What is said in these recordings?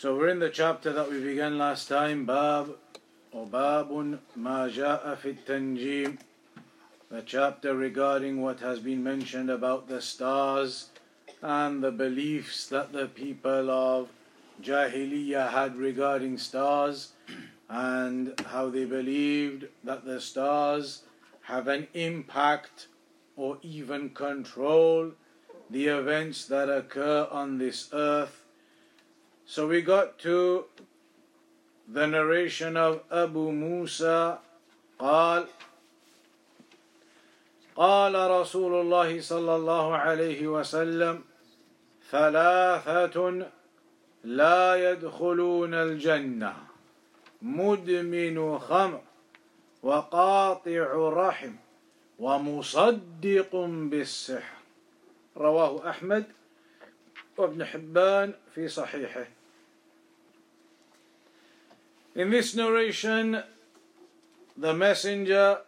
So we're in the chapter that we began last time, Bab or Babun Ma Ja'a Fit Tanjim, the chapter regarding what has been mentioned about the stars and the beliefs that the people of Jahiliyyah had regarding stars and how they believed that the stars have an impact or even control the events that occur on this earth so we got to the narration of Abu Musa. قال قال رسول الله صلى الله عليه وسلم ثلاثة لا يدخلون الجنة. مدمن خمر وقاطع رحم ومصدق بالسحر. رواه أحمد وابن حبان في صحيحه. In this narration, the messenger,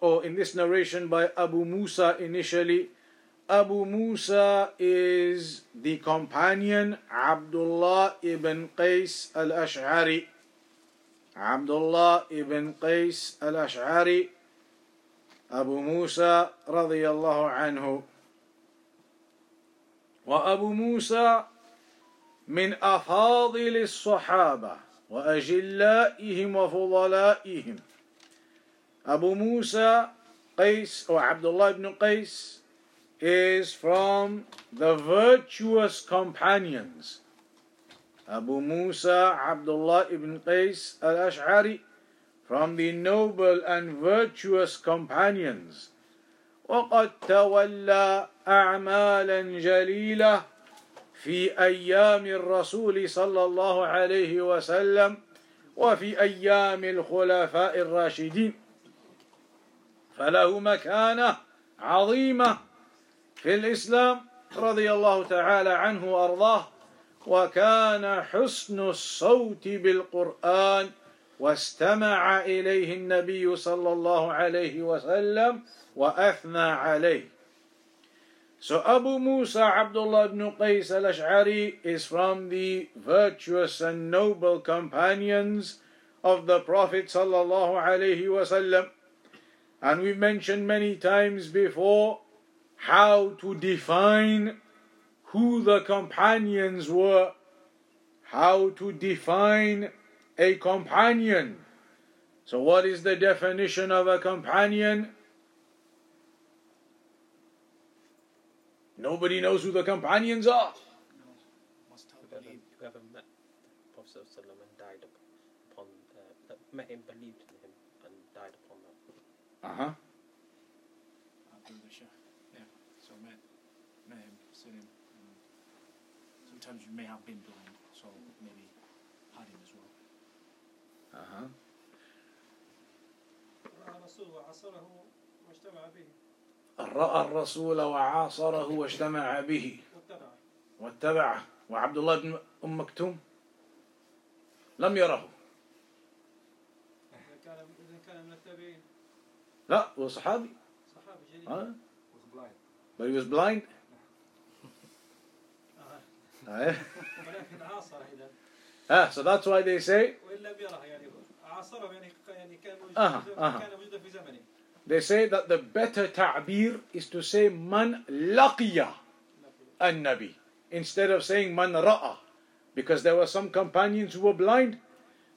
or in this narration by Abu Musa initially, Abu Musa is the companion Abdullah ibn Qais al Ash'ari. Abdullah ibn Qais al Ash'ari, Abu Musa radiyallahu anhu. وأبو موسى من أفاضل الصحابة وأجلائهم وفضلائهم Abu Musa Qais or Abdullah ibn Qais is from the virtuous companions. Abu Musa Abdullah ibn Qais al-Ash'ari from the noble and virtuous companions. وقد تولى أعمالا جليلة في أيام الرسول صلى الله عليه وسلم وفي أيام الخلفاء الراشدين. فله مكانة عظيمة في الإسلام رضي الله تعالى عنه وأرضاه وكان حسن الصوت بالقرآن واستمع إليه النبي صلى الله عليه وسلم وأثنى عليه. So Abu Musa Abdullah ibn Qais al-Ash'ari is from the virtuous and noble companions of the Prophet sallallahu alaihi wasallam. And we mentioned many times before how to define who the companions were, how to define a companion. So what is the definition of a companion? Nobody knows who the companions are. Whoever, whoever met Prophet ﷺ and died upon, uh, met him, believed in him, and died upon that. Uh huh. Yeah. So met, met him, seen him. Um, sometimes you may have been blind, so maybe had him as well. Uh huh. رأى الرسول وعاصره واجتمع به. واتبعه. وعبد الله بن أم مكتوم لم يره. لا هو صحابي. صحابي جليل. ها؟ بلايند آه. آه. آه. so that's why they say لم يره يعني. عاصره يعني, يعني كان موجودا في زمنه. They say that the better ta'bir is to say man laqiya an-nabi instead of saying man ra'a because there were some companions who were blind.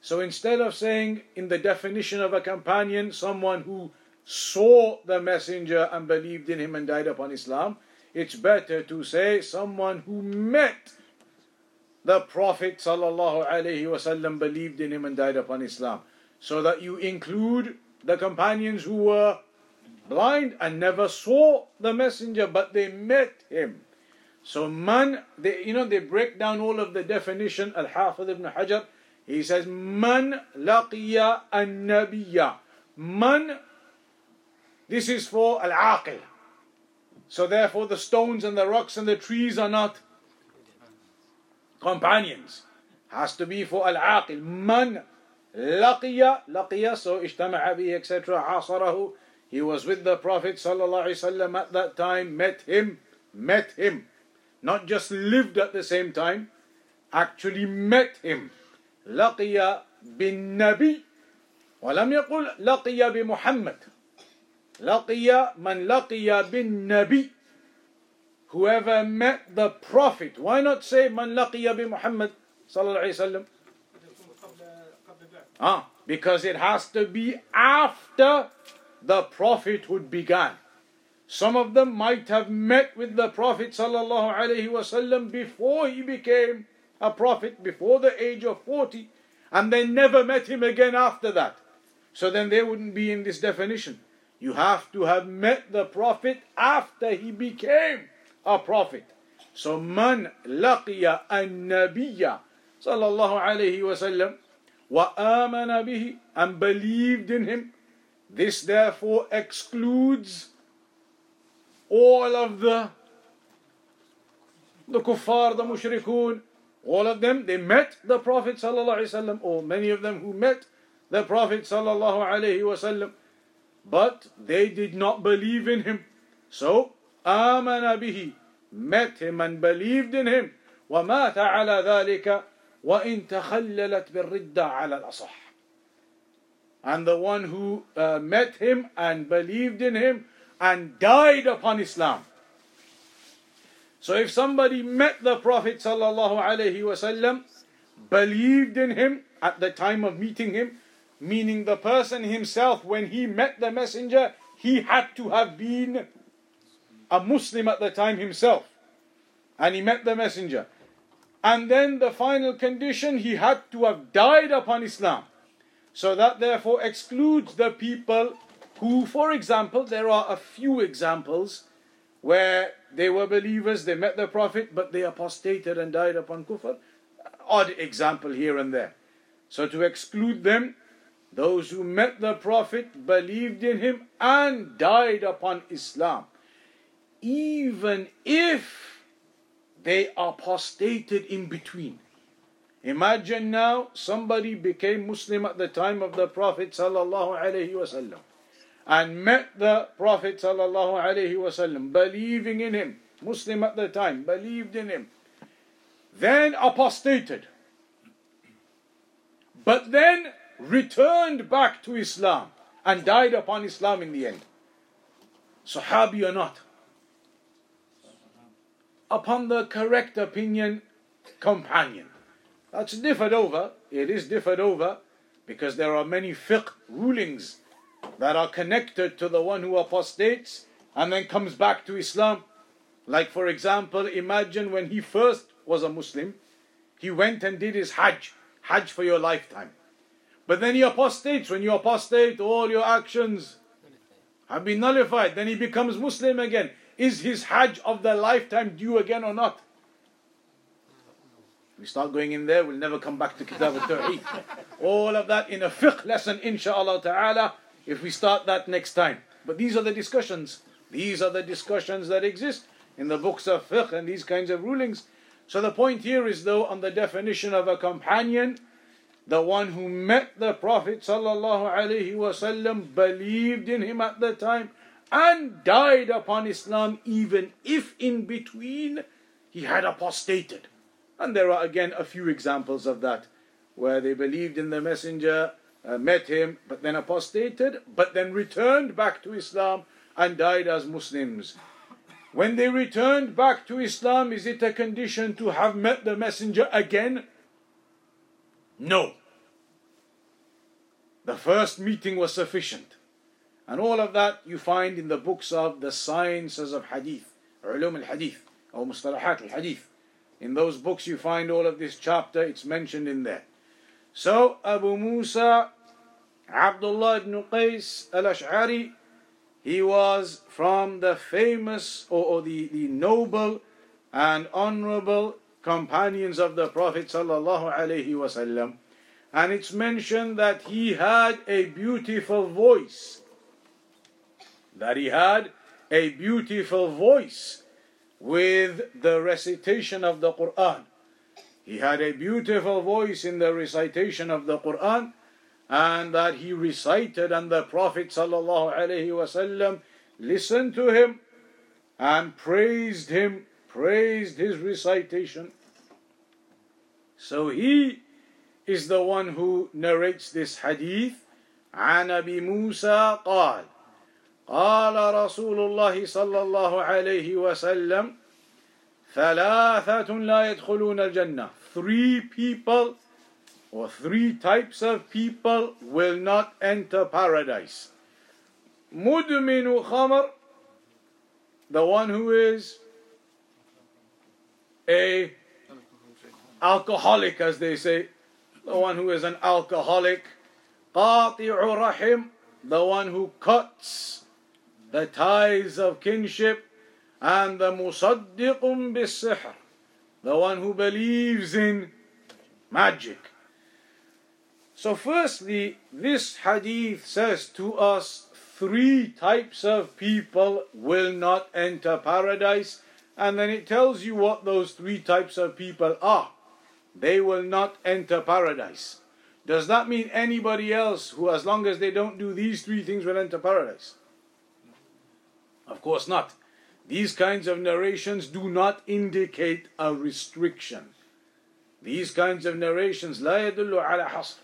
So instead of saying in the definition of a companion someone who saw the messenger and believed in him and died upon Islam, it's better to say someone who met the Prophet sallallahu alaihi wasallam believed in him and died upon Islam so that you include the companions who were blind and never saw the messenger but they met him so man they you know they break down all of the definition al-hafiz ibn hajar He says, Man laqiya an-nabiyya. Man, this is for al-aqil. So therefore the stones and the rocks and the trees are not companions. Has to be for al-aqil. Man laqiya, laqiya, so ijtama'a bihi, etc. Asarahu. He was with the Prophet sallallahu alaihi wasallam at that time, met him, met him. Not just lived at the same time, actually met him. لقي بالنبي ولم يقل لقي بمحمد لقي من لقي بالنبي whoever met the prophet why not say من لقي بمحمد صلى الله عليه وسلم Huh? Because it has to be after the prophethood began. Some of them might have met with the Prophet ﷺ before he became a prophet, before the age of 40, and they never met him again after that. So then they wouldn't be in this definition. You have to have met the Prophet after he became a prophet. So man laqiya an-nabiyya sallallahu alayhi wa sallam amana bihi and believed in him. This therefore excludes all of the the kuffar, the mushrikun, all of them, they met the Prophet ﷺ, or many of them who met the Prophet ﷺ, but they did not believe in him. So, آمن به, met him and believed in him, ومات على ذلك وإن تخللت بالردة على الأصح. And the one who uh, met him and believed in him and died upon Islam. So if somebody met the Prophet sallallahu alaihi wasallam, believed in him at the time of meeting him, meaning the person himself when he met the messenger, he had to have been a Muslim at the time himself. And he met the messenger. And then the final condition, he had to have died upon Islam. So that therefore excludes the people who, for example, there are a few examples where they were believers, they met the Prophet, but they apostated and died upon kufr. Odd example here and there. So to exclude them, those who met the Prophet, believed in him, and died upon Islam, even if they apostated in between. Imagine now somebody became Muslim at the time of the Prophet and met the Prophet believing in him, Muslim at the time, believed in him, then apostated, but then returned back to Islam and died upon Islam in the end. Sahabi or not? Upon the correct opinion, companion. That's differed over. It is differed over because there are many fiqh rulings that are connected to the one who apostates and then comes back to Islam. Like, for example, imagine when he first was a Muslim, he went and did his Hajj, Hajj for your lifetime. But then he apostates. When you apostate, all your actions have been nullified. Then he becomes Muslim again. Is his Hajj of the lifetime due again or not? We start going in there, we'll never come back to Kitab al-Tawheed. All of that in a fiqh lesson, inshallah ta'ala, if we start that next time. But these are the discussions. These are the discussions that exist in the books of fiqh and these kinds of rulings. So the point here is though on the definition of a companion, the one who met the Prophet sallallahu alaihi wasallam, believed in him at the time, and died upon Islam, even if in between he had apostated. And there are again a few examples of that, where they believed in the Messenger uh, met him, but then apostated, but then returned back to Islam and died as Muslims. When they returned back to Islam, is it a condition to have met the Messenger again? No. The first meeting was sufficient. And all of that you find in the books of the sciences of hadith, ulum al-hadith, or mustalahat al-hadith. In those books you find all of this chapter, it's mentioned in there. So Abu Musa Abdullah ibn Qais al-Ash'ari, he was from the famous or, or the, the noble and honorable companions of the Prophet sallallahu wasallam. and it's mentioned that he had a beautiful voice That he had a beautiful voice with the recitation of the Quran. He had a beautiful voice in the recitation of the Quran, and that he recited, and the Prophet ﷺ listened to him and praised him, praised his recitation. So he is the one who narrates this hadith عن ابي موسى قال قال رسول الله صلى الله عليه وسلم ثلاثة لا يدخلون الجنة Three people or three types of people will not enter paradise. مدمن خمر the one who is a alcoholic as they say the one who is an alcoholic قاطع رحم the one who cuts the ties of kinship, and the musaddiqum bis-sihr, the one who believes in magic. So firstly, this hadith says to us three types of people will not enter paradise, and then it tells you what those three types of people are. They will not enter paradise. Does that mean anybody else who, as long as they don't do these three things, will enter paradise? Of course not. These kinds of narrations do not indicate a restriction. These kinds of narrations, لا يدل على حصر.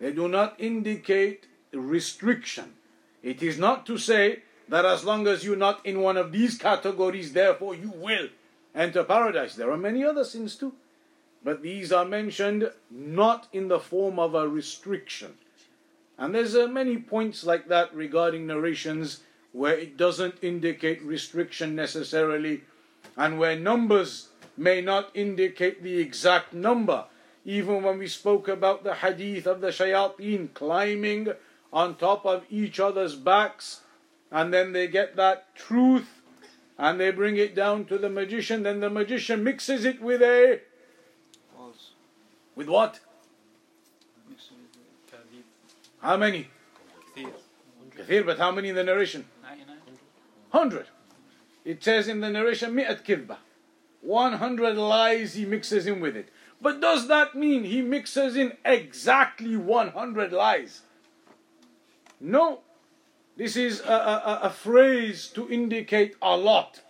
They do not indicate restriction. It is not to say that as long as you're not in one of these categories, therefore you will enter paradise. There are many other sins too. But these are mentioned not in the form of a restriction. And there's uh, many points like that regarding narrations where it doesn't indicate restriction necessarily, and where numbers may not indicate the exact number. Even when we spoke about the hadith of the shayateen climbing on top of each other's backs, and then they get that truth and they bring it down to the magician, then the magician mixes it with a with what? How many? Kathir, but how many in the narration? 100. It says in the narration, Mi'at kibba. 100 lies he mixes in with it. But does that mean he mixes in exactly 100 lies? No. This is a, a, a phrase to indicate a lot.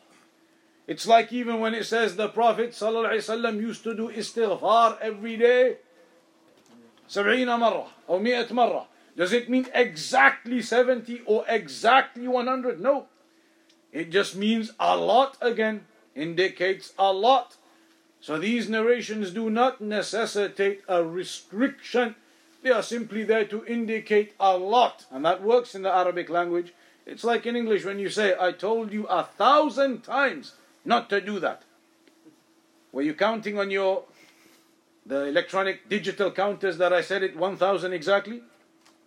It's like even when it says the Prophet ﷺ used to do istighfar every day. Marra. Does it mean exactly 70 or exactly 100? No. It just means a lot again. Indicates a lot. So these narrations do not necessitate a restriction. They are simply there to indicate a lot. And that works in the Arabic language. It's like in English when you say, I told you a thousand times not to do that. Were you counting on your the electronic digital counters that I said it 1000 exactly?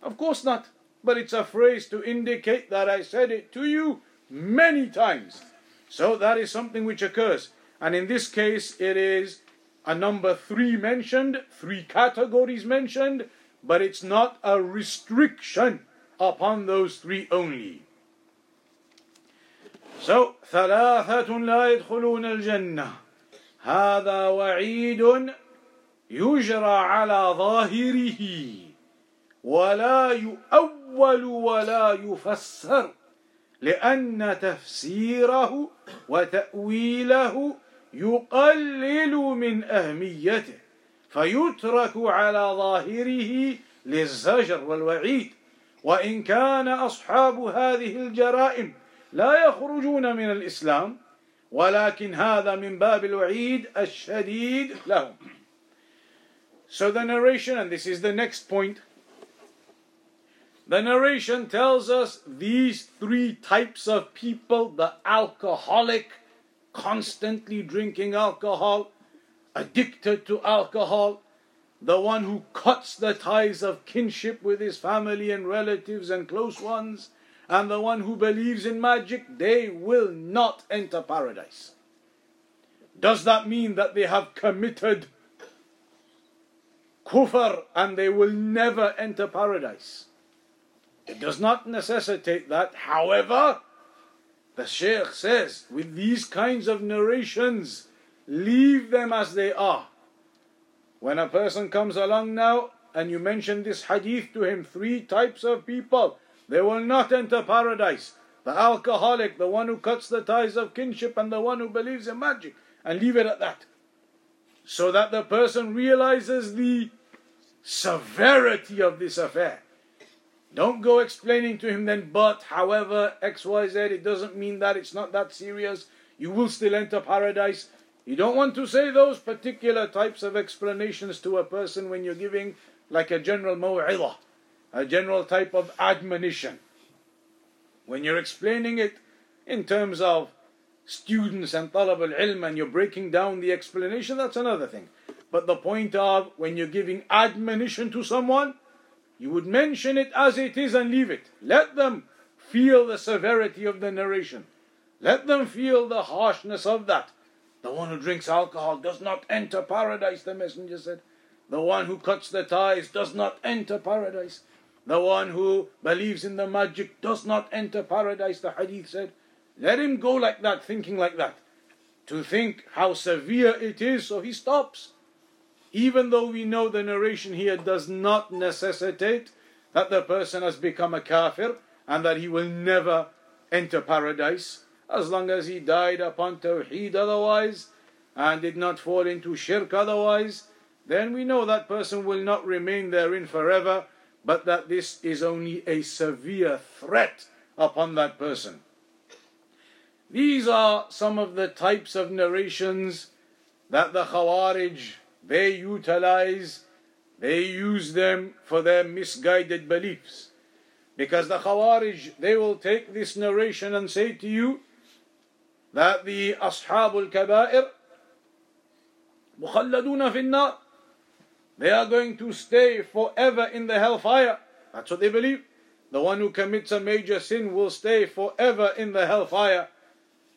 Of course not. But it's a phrase to indicate that I said it to you many times. So that is something which occurs. And in this case, it is a number three mentioned, three categories mentioned, but it's not a restriction upon those three only. So, ثلاثة لا يدخلون الجنة هذا وعيد يجرى على ظاهره ولا يؤول ولا يفسر لأن تفسيره وتأويله يقلل من أهميته فيترك على ظاهره للزجر والوعيد. وإن كان أصحاب هذه الجرائم لا يخرجون من الإسلام ولكن هذا من باب الوعيد الشديد لهم. So the narration, and this is the next point, the narration tells us these three types of people the alcoholic, constantly drinking alcohol, addicted to alcohol, the one who cuts the ties of kinship with his family and relatives and close ones, and the one who believes in magic, they will not enter paradise. Does that mean that they have committed kufr and they will never enter paradise. It does not necessitate that. However, the Shaykh says, with these kinds of narrations, leave them as they are. When a person comes along now and you mention this hadith to him, three types of people, they will not enter paradise. The alcoholic, the one who cuts the ties of kinship, and the one who believes in magic. And leave it at that. So that the person realizes the severity of this affair. Don't go explaining to him then, but however, XYZ, it doesn't mean that it's not that serious. You will still enter paradise. You don't want to say those particular types of explanations to a person when you're giving like a general maw'idah, a general type of admonition. When you're explaining it in terms of students and talab al-ilm and you're breaking down the explanation, that's another thing. But the point of when you're giving admonition to someone, you would mention it as it is and leave it. Let them feel the severity of the narration. Let them feel the harshness of that. The one who drinks alcohol does not enter paradise, the messenger said. The one who cuts the ties does not enter paradise. The one who believes in the magic does not enter paradise, the hadith said. Let him go like that, thinking like that. To think how severe it is, so he stops. Even though we know the narration here does not necessitate that the person has become a kafir and that he will never enter paradise, as long as he died upon tawheed otherwise and did not fall into shirk otherwise, then we know that person will not remain therein forever but that this is only a severe threat upon that person. These are some of the types of narrations that the Khawarij they utilize, they use them for their misguided beliefs. Because the Khawarij they will take this narration and say to you that the Ashabul Kaba'ir مخلدون في النار they are going to stay forever in the hellfire. That's what they believe. The one who commits a major sin will stay forever in the hellfire.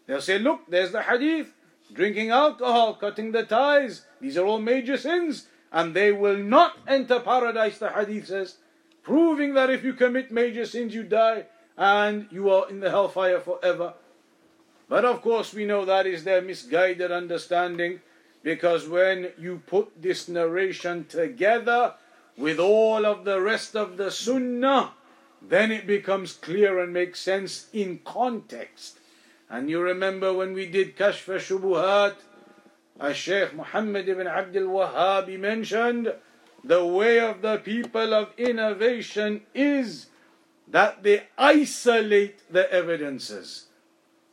They'll say, look, there's the hadith. Drinking alcohol, cutting the ties. These are all major sins. And they will not enter paradise, the hadith says. Proving that if you commit major sins, you die and you are in the hellfire forever. But of course, we know that is their misguided understanding because when you put this narration together with all of the rest of the sunnah, then it becomes clear and makes sense in context. And you remember when we did Kashf Shubuhat, as Shaykh Muhammad ibn Abdul Wahhab mentioned, the way of the people of innovation is that they isolate the evidences.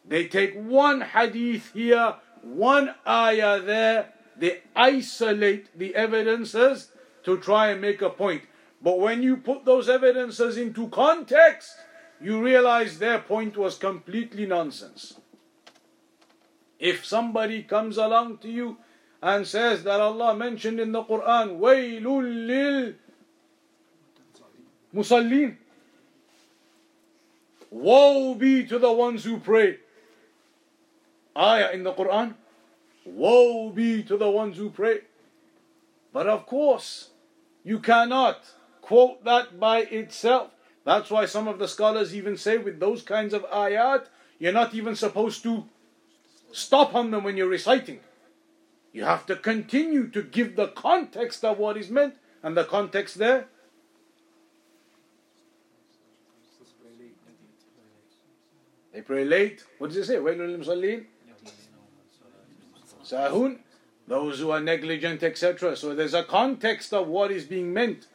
They take one hadith here one ayah there, they isolate the evidences to try and make a point. But when you put those evidences into context, you realize their point was completely nonsense. If somebody comes along to you and says that Allah mentioned in the Quran, Waylul lil Musallin. Woe be to the ones who pray ayah in the Quran. Woe be to the ones who pray. But of course, you cannot quote that by itself. That's why some of the scholars even say with those kinds of ayat, you're not even supposed to stop on them when you're reciting. You have to continue to give the context of what is meant, and the context there. They pray late. What does it say? Sahun, those who are negligent, etc. So there's a context of what is being meant.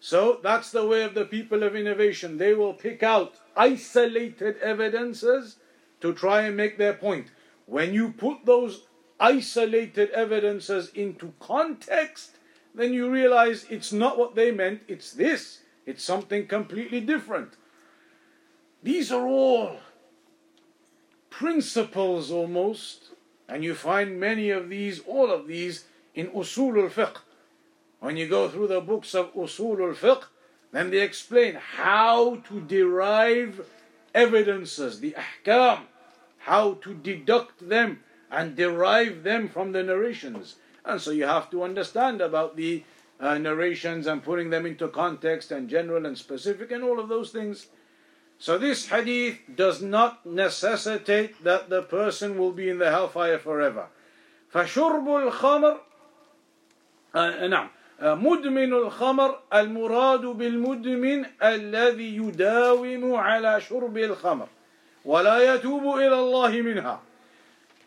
So that's the way of the people of innovation. They will pick out isolated evidences to try and make their point. When you put those isolated evidences into context, then you realize it's not what they meant, it's this. It's something completely different. These are all principles almost and you find many of these, all of these, in Usul al-Fiqh. When you go through the books of Usul al-Fiqh, then they explain how to derive evidences, the ahkam, how to deduct them and derive them from the narrations. And so you have to understand about the uh, narrations and putting them into context and general and specific and all of those things. So this hadith does not necessitate that the person will be in the hellfire forever. فشرب الخمر آه نعم آه، مدمن الخمر المراد بالمدمن الذي يداوم على شرب الخمر ولا يتوب إلى الله منها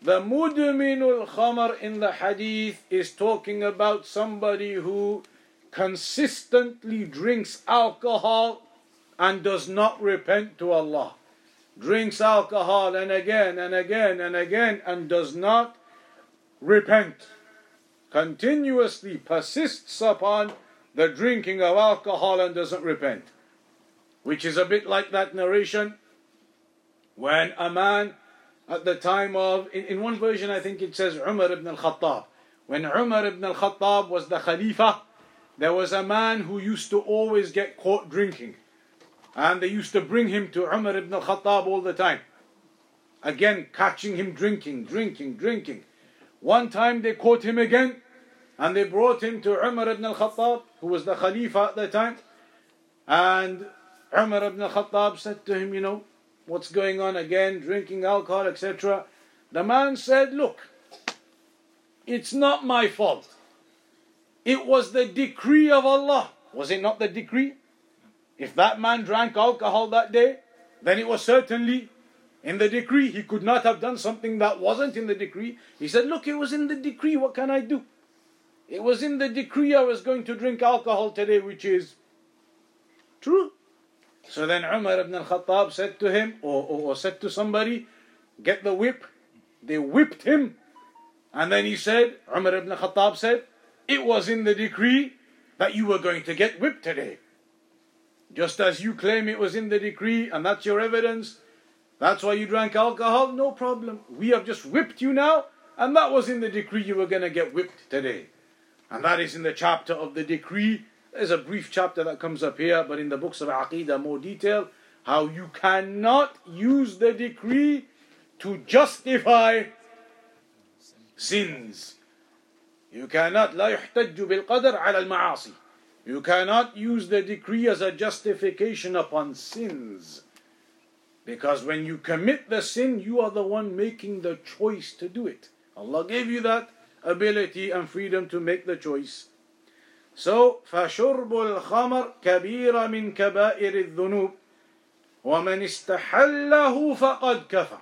The mudmin al-khamar in the hadith is talking about somebody who consistently drinks alcohol and does not repent to Allah. Drinks alcohol and again and again and again and does not repent. Continuously persists upon the drinking of alcohol and doesn't repent. Which is a bit like that narration when a man at the time of, in, in one version I think it says Umar ibn al-Khattab. When Umar ibn al-Khattab was the Khalifa, there was a man who used to always get caught drinking. And they used to bring him to Umar ibn al-Khattab all the time. Again, catching him drinking, drinking, drinking. One time they caught him again, and they brought him to Umar ibn al-Khattab, who was the Khalifa at the time. And Umar ibn al-Khattab said to him, you know, what's going on again, drinking alcohol, etc. The man said, Look, it's not my fault. It was the decree of Allah. Was it not the decree? If that man drank alcohol that day, then it was certainly in the decree. He could not have done something that wasn't in the decree. He said, Look, it was in the decree. What can I do? It was in the decree I was going to drink alcohol today, which is true. So then Umar ibn al-Khattab said to him, or, or, or said to somebody, get the whip. They whipped him. And then he said, Umar ibn al-Khattab said, it was in the decree that you were going to get whipped today. Just as you claim it was in the decree and that's your evidence, that's why you drank alcohol, no problem. We have just whipped you now, and that was in the decree you were going to get whipped today And that is in the chapter of the decree there's a brief chapter that comes up here, but in the books of Aqidah, more detail, how you cannot use the decree to justify sins. You cannot لا يحتج بالقدر على المعاصي. You cannot use the decree as a justification upon sins. Because when you commit the sin, you are the one making the choice to do it. Allah gave you that ability and freedom to make the choice. So, فشرب الخمر كبيرة من كبائر الذنوب ومن استحله فقد كفر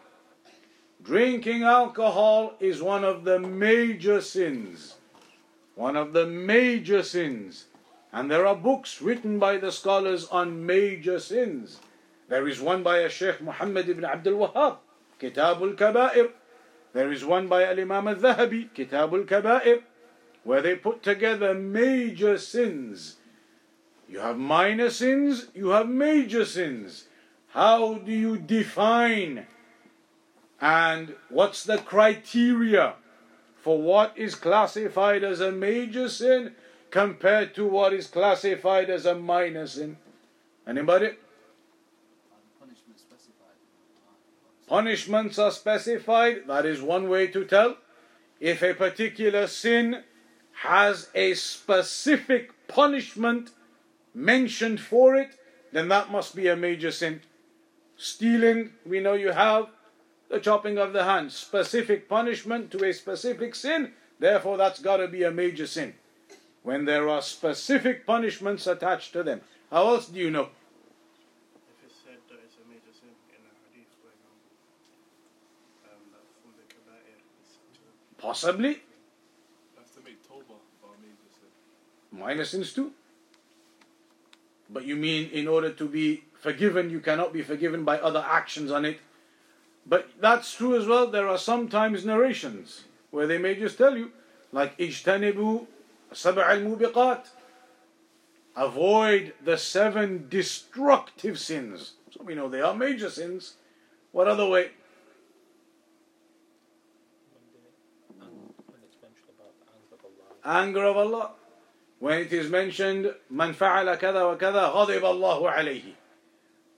Drinking alcohol is one of the major sins. One of the major sins. And there are books written by the scholars on major sins. There is one by a Sheikh Muhammad ibn Abdul Wahhab, Kitab al-Kaba'ir. There is one by Al-Imam al-Dhahabi, Kitab al-Kaba'ir where they put together major sins. You have minor sins, you have major sins. How do you define and what's the criteria for what is classified as a major sin compared to what is classified as a minor sin? Anybody? Punishments are specified. That is one way to tell. If a particular sin has a specific punishment mentioned for it, then that must be a major sin. Stealing, we know you have the chopping of the hand, specific punishment to a specific sin, therefore that's got to be a major sin. When there are specific punishments attached to them. How else do you know? If it's said that it's a major sin in a hadith, for example, um, that for the kaba'ir is to Possibly. Have to make Toba sins too. But you mean in order to be forgiven, you cannot be forgiven by other actions on it. But that's true as well. There are sometimes narrations where they may just tell you, like Ijtanibu Sab'a al-Mubiqat. Avoid the seven destructive sins. So we know they are major sins. What other way? anger of Allah. Anger of Allah. When it is mentioned, من فعل كذا وكذا غضب الله عليه.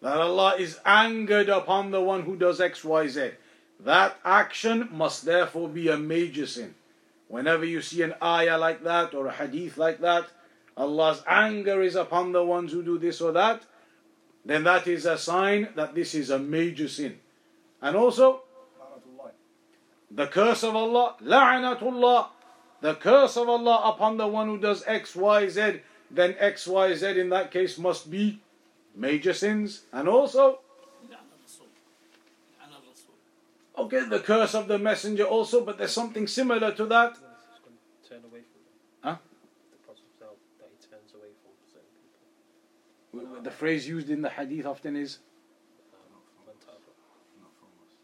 That Allah is angered upon the one who does X, Y, Z. That action must therefore be a major sin. Whenever you see an ayah like that or a hadith like that, Allah's anger is upon the ones who do this or that, then that is a sign that this is a major sin. And also, the curse of Allah, la'anatullah, the curse of Allah upon the one who does X, Y, Z, then X, Y, Z in that case must be major sins and also. Okay, the curse of the messenger also, but there's something similar to that. Huh? The phrase used in the hadith often is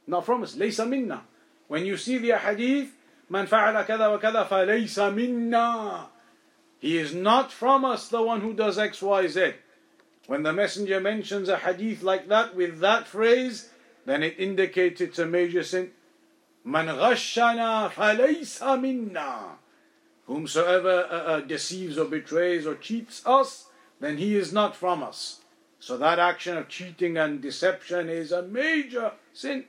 not from us. Laysa minna. When you see the hadith, he is not from us, the one who does X, Y, Z. When the messenger mentions a hadith like that with that phrase, then it indicates it's a major sin. Man ghashana falaysa minna. Whomsoever uh, uh, deceives or betrays or cheats us, then he is not from us. So that action of cheating and deception is a major sin.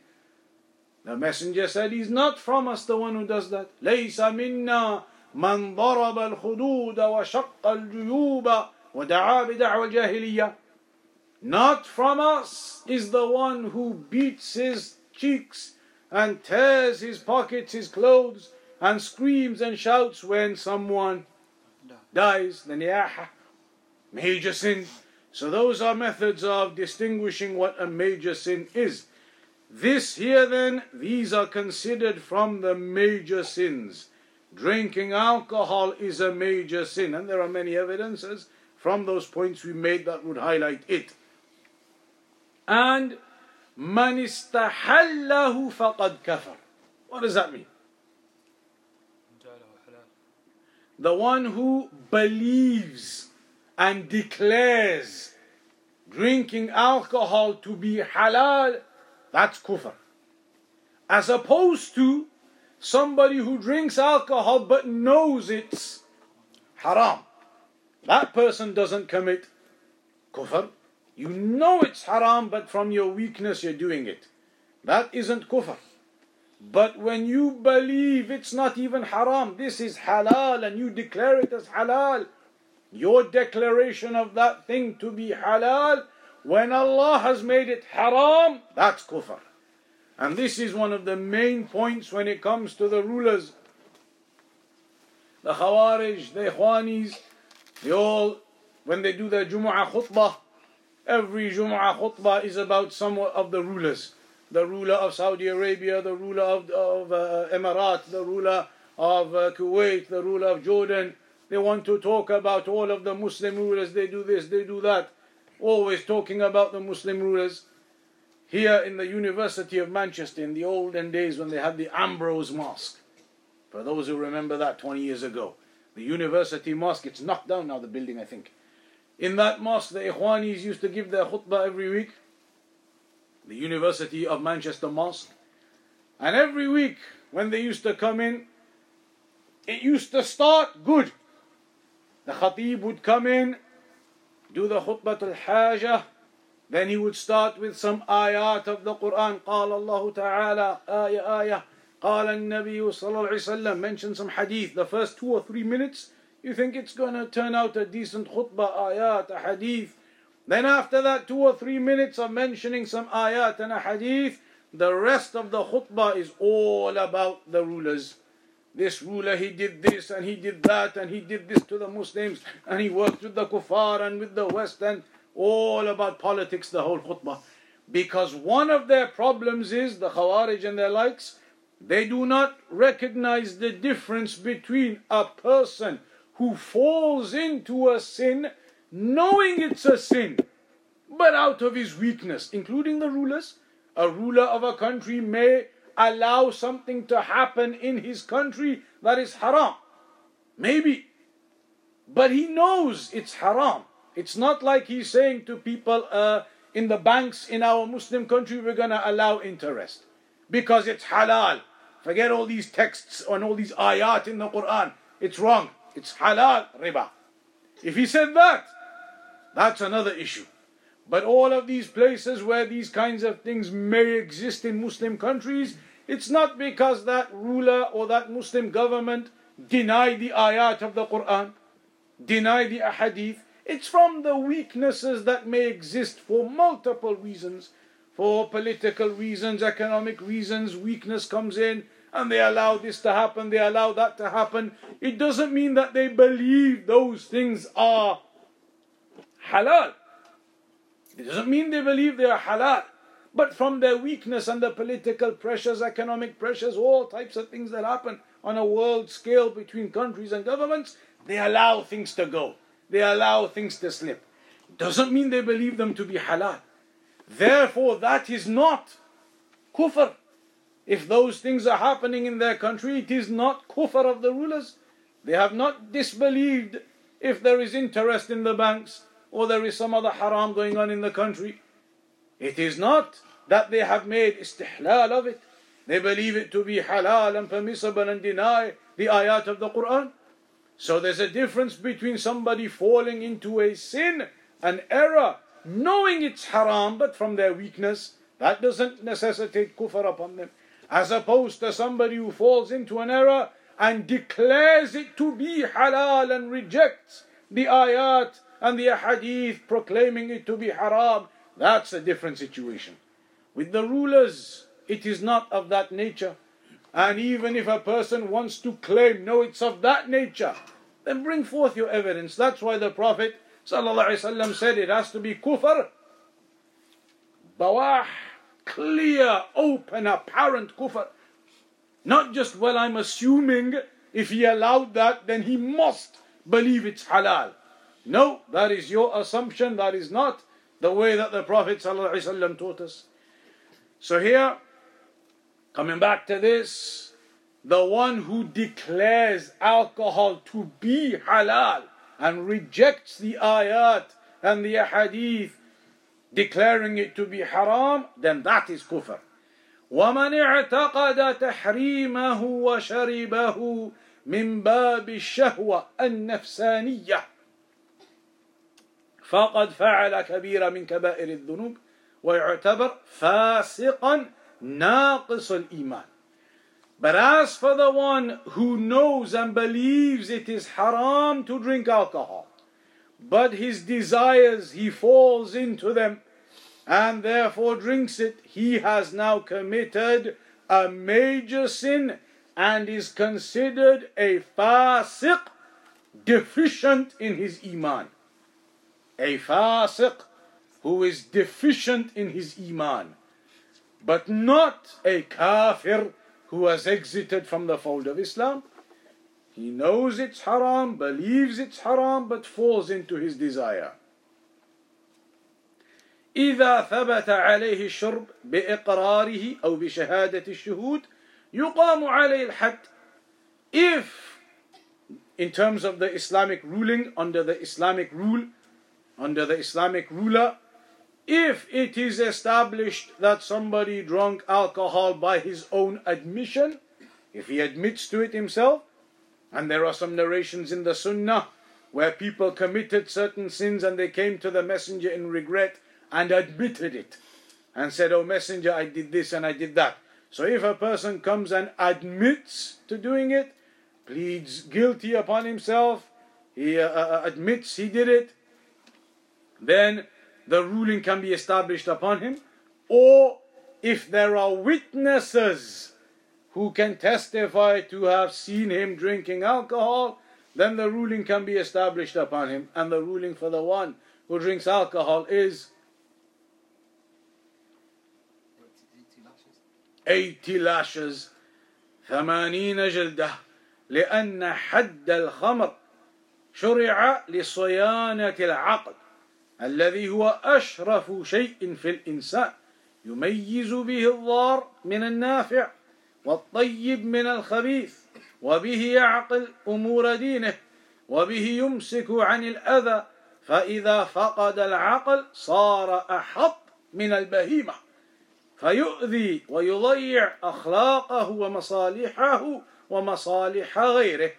The messenger said he's not from us the one who does that. ليس منا من ضرب الخدود وشق الجيوب ودعا بدعوى الجاهلية. Not from us is the one who beats his cheeks and tears his pockets, his clothes, and screams and shouts when someone dies. Then yaha, major sin. So those are methods of distinguishing what a major sin is. This here then, these are considered from the major sins. Drinking alcohol is a major sin, and there are many evidences from those points we made that would highlight it. And man istahallahu faqad kafar. What does that mean? The one who believes and declares drinking alcohol to be halal, that's kufr. As opposed to somebody who drinks alcohol but knows it's haram. That person doesn't commit kufr. You know it's haram, but from your weakness you're doing it. That isn't kufr. But when you believe it's not even haram, this is halal, and you declare it as halal, your declaration of that thing to be halal, when Allah has made it haram, that's kufr. And this is one of the main points when it comes to the rulers. The Khawarij, the Ikhwanis, they all, when they do their Jumu'ah khutbah, every Jumu'ah khutbah is about some of the rulers. The ruler of Saudi Arabia, the ruler of, of uh, Emirat, the ruler of uh, Kuwait, the ruler of Jordan. They want to talk about all of the Muslim rulers. They do this, they do that. Always talking about the Muslim rulers. Here in the University of Manchester, in the olden days when they had the Ambrose Mosque, for those who remember that 20 years ago, the University Mosque, it's knocked down now, the building, I think. In that mosque, the Ikhwanis used to give their khutbah every week, the University of Manchester Mosque. And every week, when they used to come in, it used to start good. The Khatib would come in, do the khutbah al-hajah, then he would start with some ayat of the Quran. قال الله تعالى آية آية قال النبي صلى الله عليه وسلم mention some hadith. The first two or three minutes, you think it's going to turn out a decent khutbah, ayat, a hadith. Then after that two or three minutes of mentioning some ayat and a hadith, the rest of the khutbah is all about the rulers. This ruler, he did this and he did that and he did this to the Muslims and he worked with the kuffar and with the West and all about politics, the whole khutbah. Because one of their problems is, the Khawarij and their likes, they do not recognize the difference between a person who falls into a sin knowing it's a sin, but out of his weakness, including the rulers. A ruler of a country may allow something to happen in his country that is haram. Maybe. But he knows it's haram. It's not like he's saying to people uh, in the banks in our Muslim country, we're going to allow interest because it's halal. Forget all these texts and all these ayat in the Quran. It's wrong. It's halal riba. If he said that, that's another issue. But all of these places where these kinds of things may exist in Muslim countries, it's not because that ruler or that Muslim government denied the ayat of the Quran. deny the ahadith, it's from the weaknesses that may exist for multiple reasons. For political reasons, economic reasons, weakness comes in and they allow this to happen, they allow that to happen. It doesn't mean that they believe those things are halal. It doesn't mean they believe they are halal. But from their weakness and the political pressures, economic pressures, all types of things that happen on a world scale between countries and governments, they allow things to go. They allow things to slip. Doesn't mean they believe them to be halal. Therefore, that is not kufr. If those things are happening in their country, it is not kufr of the rulers. They have not disbelieved if there is interest in the banks or there is some other haram going on in the country. It is not that they have made istihlal of it. They believe it to be halal and permissible and deny the ayat of the Quran. So there's a difference between somebody falling into a sin, an error, knowing it's haram, but from their weakness, that doesn't necessitate kufr upon them, as opposed to somebody who falls into an error and declares it to be halal and rejects the ayat and the hadith proclaiming it to be haram. That's a different situation. With the rulers, it is not of that nature. And even if a person wants to claim, no, it's of that nature, then bring forth your evidence. That's why the Prophet ﷺ said it has to be kufr, bawah, clear, open, apparent kufr. Not just, well, I'm assuming if he allowed that, then he must believe it's halal. No, that is your assumption. That is not the way that the Prophet ﷺ taught us. So here, coming back to this, the one who declares alcohol to be halal and rejects the ayat and the hadith declaring it to be haram, then that is kufr. ومن اعتقد تحريمه وشربه من باب الشهوة النفسانية فقد فعل كبيرة من كبائر الذنوب ويعتبر فاسقا ناقص الإيمان But as for the one who knows and believes it is haram to drink alcohol, but his desires, he falls into them and therefore drinks it, he has now committed a major sin and is considered a fasiq, deficient in his iman. A fasiq who is deficient in his iman, but not a kafir who has exited from the fold of Islam. He knows it's haram, believes it's haram, but falls into his desire. إذا ثبت عليه الشرب بإقراره أو بشهادة الشهود يقام عليه الحد if in terms of the Islamic ruling under the Islamic rule under the Islamic ruler if it is established that somebody drank alcohol by his own admission if he admits to it himself and there are some narrations in the sunnah where people committed certain sins and they came to the messenger in regret and admitted it and said, Oh, messenger, I did this and I did that. So if a person comes and admits to doing it, pleads guilty upon himself, he uh, uh, admits he did it, then the ruling can be established upon him. Or if there are witnesses who can testify to have seen him drinking alcohol, then the ruling can be established upon him. And the ruling for the one who drinks alcohol is 80 lashes ثمانين جلدة لأن حد الخمر شرع لصيانة العقل الذي هو أشرف شيء في الإنسان يميز به الضار من النافع والطيب من الخبيث وبه يعقل أمور دينه وبه يمسك عن الأذى فإذا فقد العقل صار أحط من البهيمة. فيؤذي ويضيع أخلاقه ومصالحه ومصالح غيره.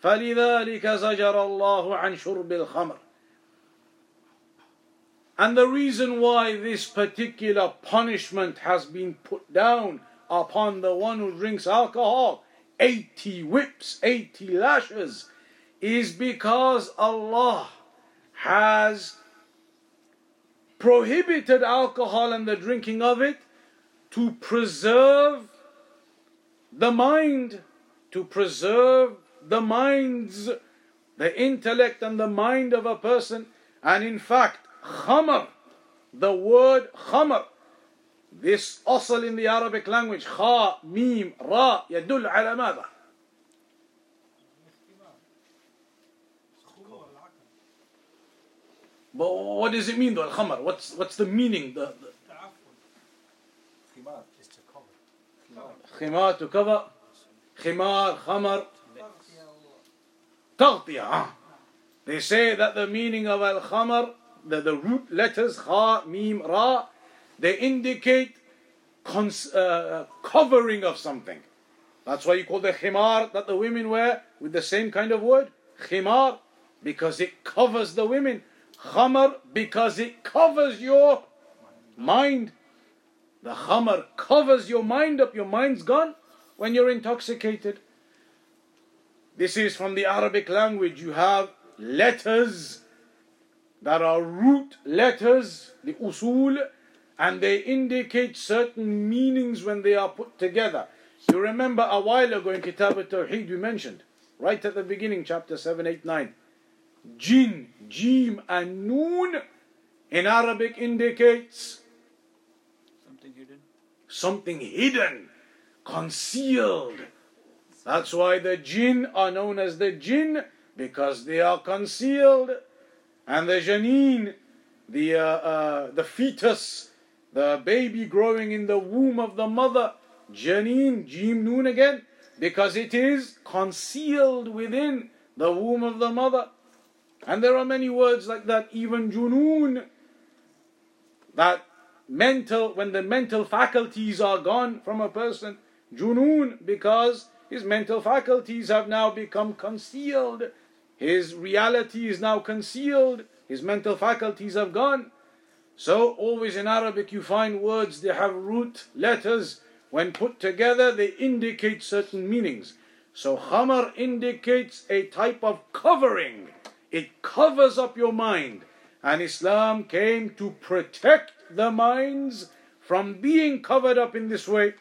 فلذلك زجر الله عن شرب الخمر. And the reason why this particular punishment has been put down upon the one who drinks alcohol, 80 whips, 80 lashes, is because Allah has prohibited alcohol and the drinking of it to preserve the mind, to preserve the minds, the intellect and the mind of a person. And in fact, khamr, the word khamr, this asl in the Arabic language, kha, mim, ra, يدل على ماذا؟ But what does it mean though, al-khamr? What's, what's the meaning? The, the خمار is to cover. khimar to cover, khimar, khamar, تغطية. ah. They say that the meaning of al-khamr, the, the root letters kha, mim, ra, they indicate cons- uh, covering of something. That's why you call the khimar that the women wear with the same kind of word, khimar, because it covers the women. Khamar because it covers your mind. The khamar covers your mind up. Your mind's gone when you're intoxicated. This is from the Arabic language. You have letters that are root letters, the usul, and they indicate certain meanings when they are put together. You remember a while ago in Kitab al-Tawheed we mentioned, right at the beginning, chapter 7, 8, 9, jin, jim, and noon in Arabic indicates Something hidden. something hidden, concealed. That's why the jinn are known as the jinn because they are concealed, and the janeen, the uh, uh, the fetus, the baby growing in the womb of the mother, janeen, jim noon again, because it is concealed within the womb of the mother. And there are many words like that, even junoon, that mental, when the mental faculties are gone from a person, junoon, because his mental faculties have now become concealed. His reality is now concealed. His mental faculties have gone. So, always in Arabic, you find words, they have root letters. When put together, they indicate certain meanings. So, khamar indicates a type of covering, it covers up your mind. And Islam came to protect the minds from being covered up in this way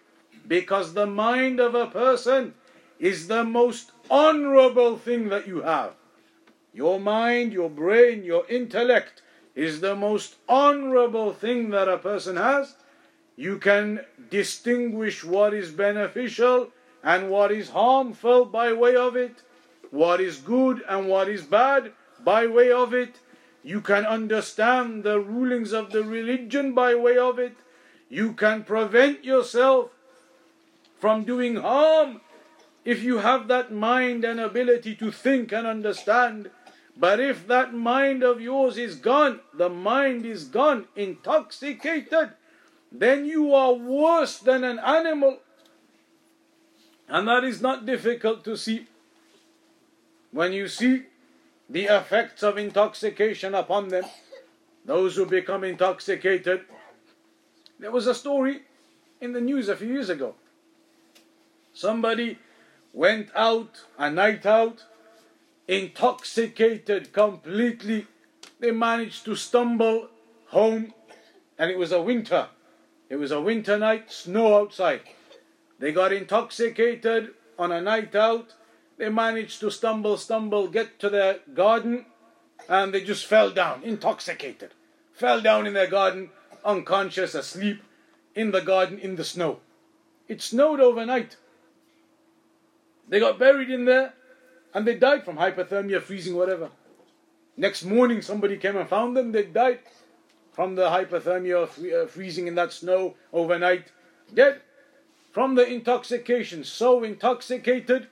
because the mind of a person is the most honorable thing that you have. Your mind, your brain, your intellect is the most honorable thing that a person has. You can distinguish what is beneficial and what is harmful by way of it, what is good and what is bad by way of it. You can understand the rulings of the religion by way of it. You can prevent yourself from doing harm if you have that mind and ability to think and understand. But if that mind of yours is gone, the mind is gone, intoxicated, then you are worse than an animal. And that is not difficult to see. When you see the effects of intoxication upon them, those who become intoxicated. There was a story in the news a few years ago. Somebody went out, a night out, intoxicated completely. They managed to stumble home, and it was a winter. It was a winter night, snow outside. They got intoxicated on a night out. They managed to stumble, stumble, get to their garden, and they just fell down, intoxicated. Fell down in their garden, unconscious, asleep, in the garden, in the snow. It snowed overnight. They got buried in there, and they died from hypothermia, freezing, whatever. Next morning, somebody came and found them. They died from the hypothermia, uh, freezing in that snow overnight. Dead from the intoxication. So intoxicated,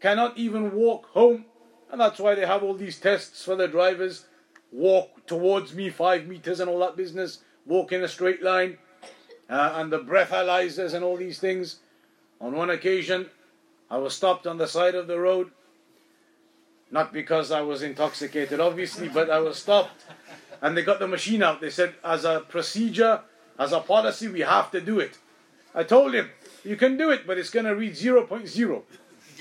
cannot even walk home. And that's why they have all these tests for the drivers. Walk towards me five meters and all that business. Walk in a straight line. Uh, and the breathalyzers and all these things. On one occasion, I was stopped on the side of the road. Not because I was intoxicated, obviously, but I was stopped. And they got the machine out. They said, as a procedure, as a policy, we have to do it. I told him, you can do it, but it's going to read 0.0.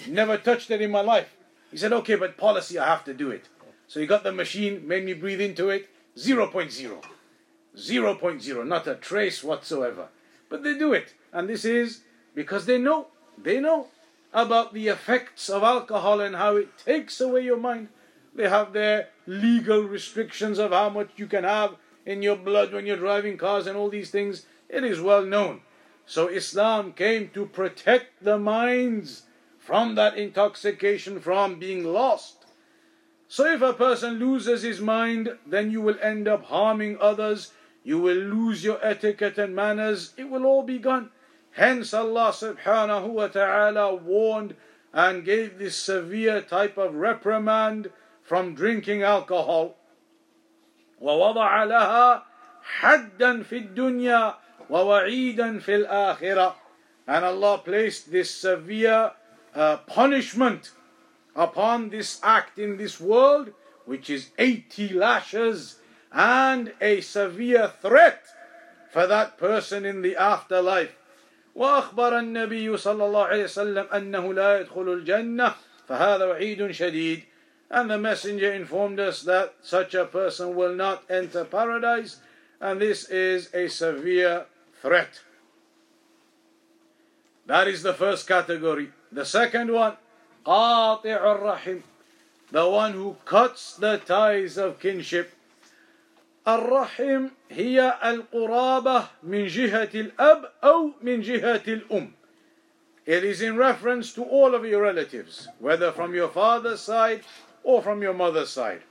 Never touched it in my life. He said, okay, but policy, I have to do it. So he got the machine, made me breathe into it, 0.0. 0.0, not a trace whatsoever. But they do it. And this is because they know, they know about the effects of alcohol and how it takes away your mind. They have their legal restrictions of how much you can have in your blood when you're driving cars and all these things. It is well known. So Islam came to protect the minds from that intoxication, from being lost. So if a person loses his mind, then you will end up harming others. You will lose your etiquette and manners. It will all be gone. Hence Allah subhanahu wa ta'ala warned and gave this severe type of reprimand from drinking alcohol. ووضع لها حدا في الدنيا ووعيدا في الآخرة and Allah placed this severe uh, punishment upon this act in this world which is 80 lashes and a severe threat for that person in the afterlife وأخبر النبي صلى الله عليه وسلم أنه لا يدخل الجنة فهذا وعيد شديد and the messenger informed us that such a person will not enter paradise and this is a severe threat that is the first category the second one قاطع الرحم the one who cuts the ties of kinship الرحم هي القرابة من جهة الأب أو من جهة الأم It is in reference to all of your relatives, whether from your father's side or from your mother's side.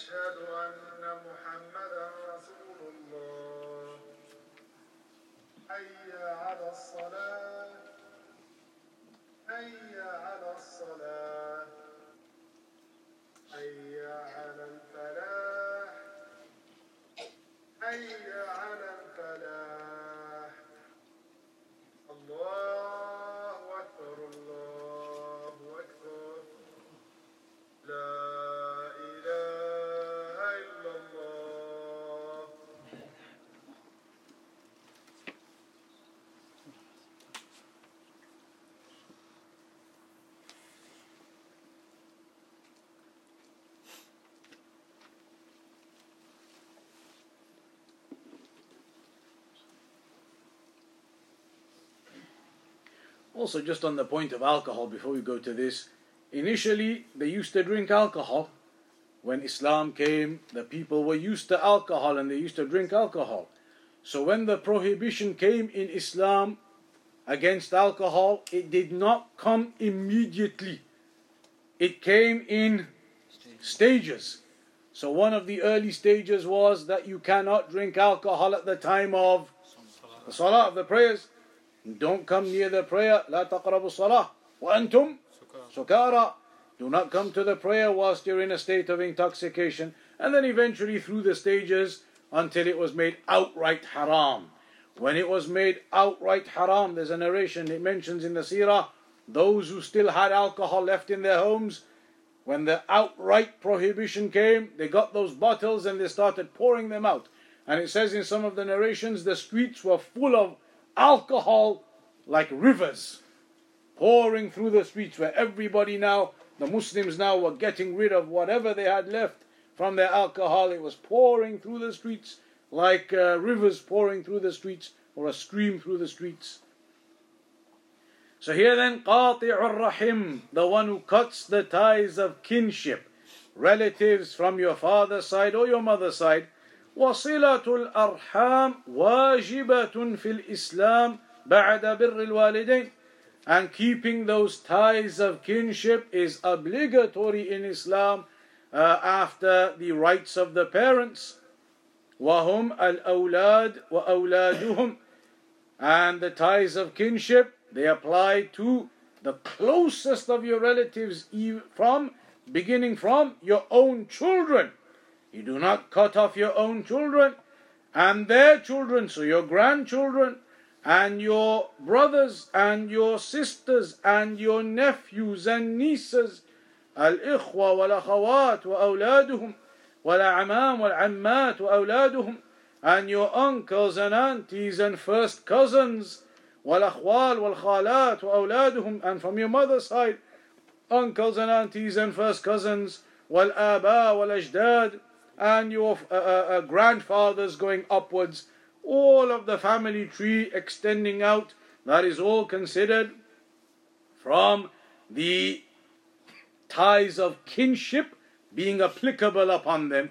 أشهد أن محمدا رسول الله. حي على الصلاة. Also, just on the point of alcohol, before we go to this, initially they used to drink alcohol. When Islam came, the people were used to alcohol and they used to drink alcohol. So when the prohibition came in Islam against alcohol, it did not come immediately. It came in stages. So one of the early stages was that you cannot drink alcohol at the time of the salah of the prayers. Don't come near the prayer. لا تقربوا الصلاة وأنتم سكارى. Do not come to the prayer whilst you're in a state of intoxication. And then eventually through the stages until it was made outright haram. When it was made outright haram, there's a narration it mentions in the seerah, those who still had alcohol left in their homes, when the outright prohibition came, they got those bottles and they started pouring them out. And it says in some of the narrations, the streets were full of alcohol like rivers pouring through the streets where everybody now, the Muslims now were getting rid of whatever they had left from their alcohol. It was pouring through the streets like uh, rivers pouring through the streets or a stream through the streets. So here then, قاطع الرحم, the one who cuts the ties of kinship, relatives from your father's side or your mother's side, وصلة الأرحام واجبة في الإسلام بعد بر الوالدين and keeping those ties of kinship is obligatory in Islam uh, after the rights of the parents وهم الأولاد وأولادهم and the ties of kinship they apply to the closest of your relatives e- from beginning from your own children. You do not cut off your own children and their children, so your grandchildren and your brothers and your sisters and your nephews and nieces الإخوة والأخوات وأولادهم والأعمام والعمات وأولادهم and your uncles and aunties and first cousins والأخوال والخالات وأولادهم and from your mother's side uncles and aunties and first cousins والآباء والأجداد and your uh, uh, uh, grandfathers going upwards all of the family tree extending out that is all considered from the ties of kinship being applicable upon them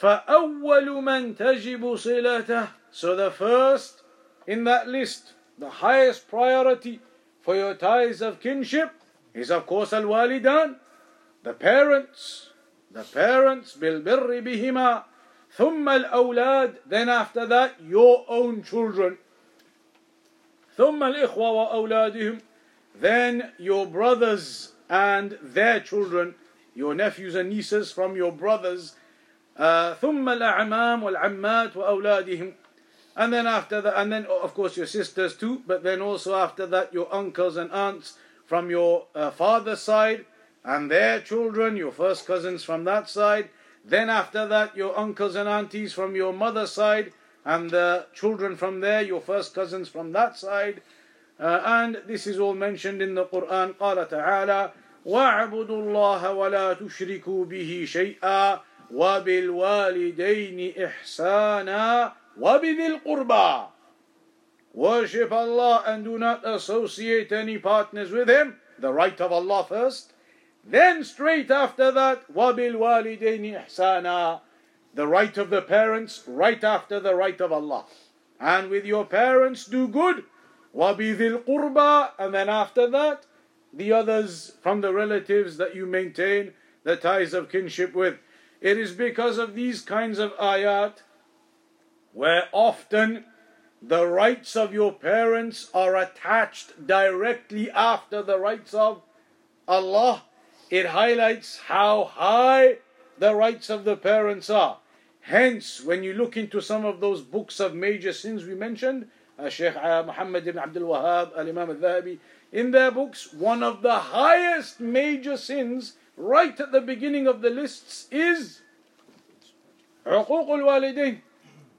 فأول من تجب صلته so the first in that list the highest priority for your ties of kinship is of course al-walidan the parents the parents بالبر بهما ثم الأولاد then after that your own children ثم الإخوة وأولادهم then your brothers and their children your nephews and nieces from your brothers uh, ثم الأعمام والعمات وأولادهم and then after that and then of course your sisters too but then also after that your uncles and aunts from your uh, father's side and their children your first cousins from that side then after that, your uncles and aunties from your mother's side, and the children from there, your first cousins from that side. Uh, and this is all mentioned in the Quran. قال تعالى: واعبدوا الله ولا تشركوا به شيئا وبالوالدين إحسانا وبذي القربى. Worship Allah and do not associate any partners with Him. The right of Allah first. Then straight after that, وَبِالْوَالِدَيْنِ إِحْسَانًا The right of the parents, right after the right of Allah. And with your parents do good. وَبِذِي الْقُرْبَى And then after that, the others from the relatives that you maintain the ties of kinship with. It is because of these kinds of ayat where often the rights of your parents are attached directly after the rights of Allah it highlights how high the rights of the parents are. Hence, when you look into some of those books of major sins we mentioned, uh, Sheikh uh, Muhammad ibn Abdul Wahhab, Al Imam al Dhahabi, in their books, one of the highest major sins, right at the beginning of the lists, is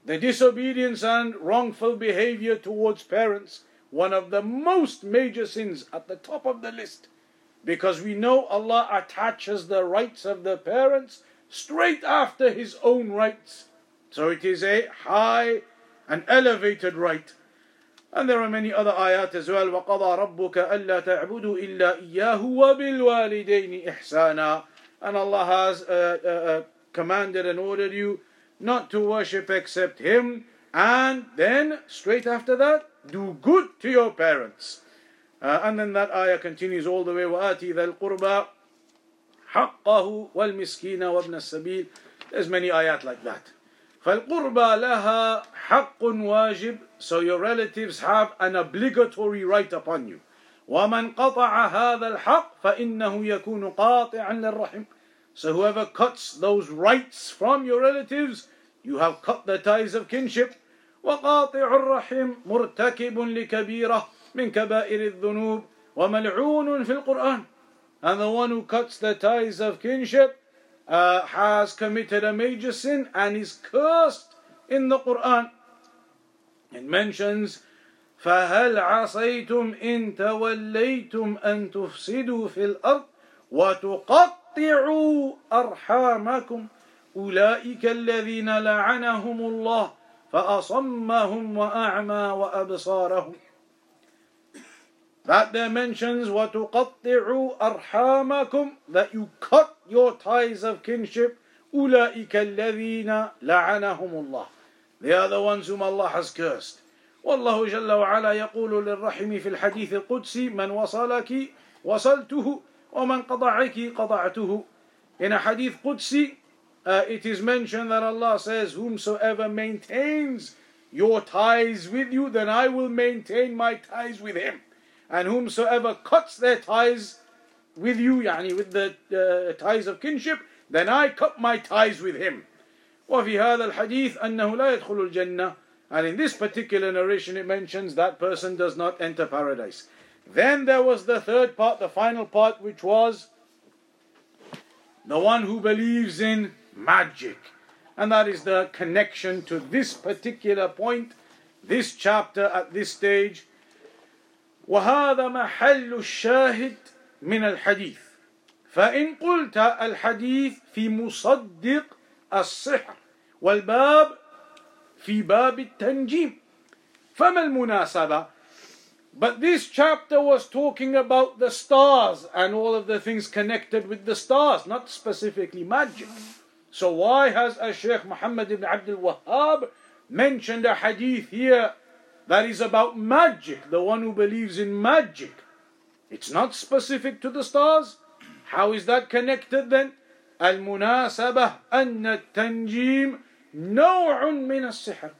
the disobedience and wrongful behavior towards parents. One of the most major sins at the top of the list. Because we know Allah attaches the rights of the parents straight after His own rights. So it is a high and elevated right. And there are many other ayat as well. وَقَضَى رَبُّكَ أَلَّا تَعْبُدُوا إِلَّا إِيَّاهُ وَبِالْوَالِدَيْنِ إِحْسَانًا And Allah has uh, uh, uh, commanded and ordered you not to worship except Him. And then, straight after that, do good to your parents. Uh, and then that ayah continues all the way وآتي ذا القربى حقه والمسكين وابن السبيل There's many ayat like that. فالقربى لها حق واجب So your relatives have an obligatory right upon you. ومن قطع هذا الحق فإنه يكون قاطعا للرحم So whoever cuts those rights from your relatives, you have cut the ties of kinship. وقاطع الرحم مرتكب لكبيرة من كبائر الذنوب وملعون في القرآن and the one who cuts the ties of kinship uh, has committed a major sin and is cursed in the Quran. It mentions فهل عصيتم إن توليتم أن تفسدوا في الأرض وتقطعوا أرحامكم أولئك الذين لعنهم الله فأصمهم وأعمى وأبصارهم that there mentions وَتُقَطِّعُوا أَرْحَامَكُمْ that you cut your ties of kinship أُولَئِكَ الَّذِينَ لَعَنَهُمُ اللَّهِ They are the ones whom Allah has cursed. والله جل وعلا يقول للرحم في الحديث القدسي من وصلك وصلته ومن قطعك قطعته In a hadith Qudsi, uh, it is mentioned that Allah says, Whomsoever maintains your ties with you, then I will maintain my ties with him and whomsoever cuts their ties with you, يعني with the uh, ties of kinship, then I cut my ties with him. وفي هذا الحديث أنه لا يدخل الجنة and in this particular narration it mentions that person does not enter paradise. Then there was the third part, the final part, which was the one who believes in magic. And that is the connection to this particular point, this chapter at this stage. وهذا محل الشاهد من الحديث فإن قلت الحديث في مصدق السحر والباب في باب التنجيم فما المناسبة but this chapter was talking about the stars and all of the things connected with the stars, not specifically magic. So why has a Sheikh Muhammad ibn Abdul Wahhab mentioned a hadith here that is about magic, the one who believes in magic? It's not specific to the stars. How is that connected then? المناسبة أن التنجيم نوع من السحر.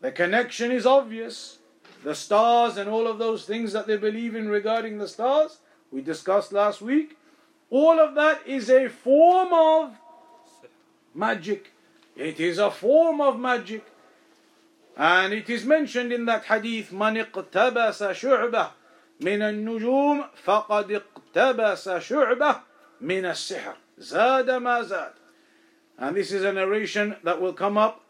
The connection is obvious the stars and all of those things that they believe in regarding the stars, we discussed last week, all of that is a form of magic. It is a form of magic. And it is mentioned in that hadith, من اقتبس شعبة من النجوم فقد اقتبس شعبة من السحر زاد ما زاد. And this is a narration that will come up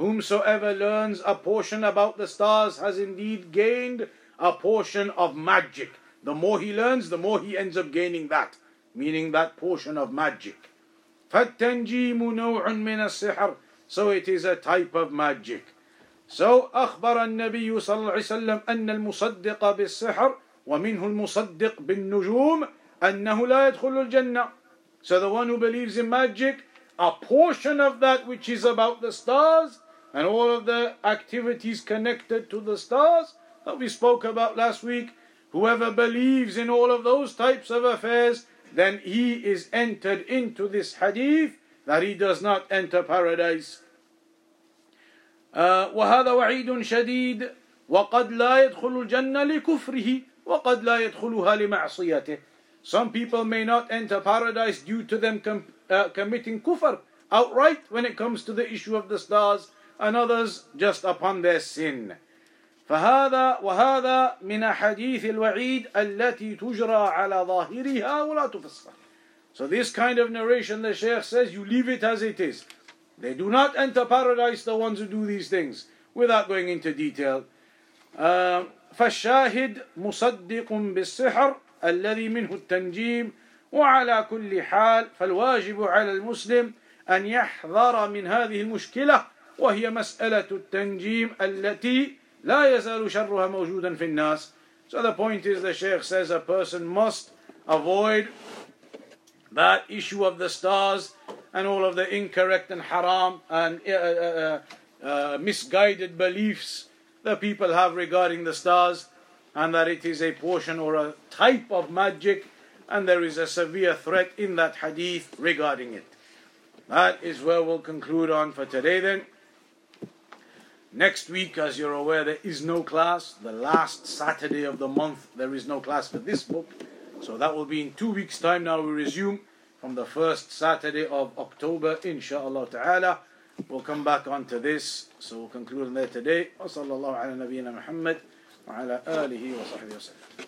Whomsoever learns a portion about the stars has indeed gained a portion of magic. The more he learns, the more he ends up gaining that, meaning that portion of magic. فالتنجيم نوع من السحر So it is a type of magic. So أخبر النبي صلى الله عليه وسلم أن المصدق بالسحر ومنه المصدق بالنجوم أنه لا يدخل الجنة. So the one who believes in magic, a portion of that which is about the stars and all of the activities connected to the stars that we spoke about last week, whoever believes in all of those types of affairs, then he is entered into this hadith that he does not enter paradise. Uh, وهذا وعيد شديد وقد لا يدخل الجنة لكفره وقد لا يدخلها لمعصيته. Some people may not enter paradise due to them com- uh, committing kufr outright when it comes to the issue of the stars and others just upon their sin. فهذا وهذا من حديث الوعيد التي تجرى على ظاهرها ولا تفسر. So this kind of narration, the Shaykh says, you leave it as it is. They do not enter paradise, the ones who do these things, without going into detail. Uh, فالشاهد مصدق بالسحر الذي منه التنجيم وعلى كل حال فالواجب على المسلم أن يحذر من هذه المشكلة وهي مسألة التنجيم التي لا يزال شرها موجودا في الناس. So the point is the Shaykh says a person must avoid that issue of the stars and all of the incorrect and haram and uh, uh, uh, misguided beliefs that people have regarding the stars and that it is a portion or a type of magic and there is a severe threat in that hadith regarding it. That is where we'll conclude on for today then. Next week, as you're aware, there is no class. The last Saturday of the month, there is no class for this book. So that will be in two weeks' time. Now we resume from the first Saturday of October, inshallah ta'ala. We'll come back onto this. So we'll conclude on there today. وصلى الله على نبينا محمد وعلى آله وصحبه وسلم.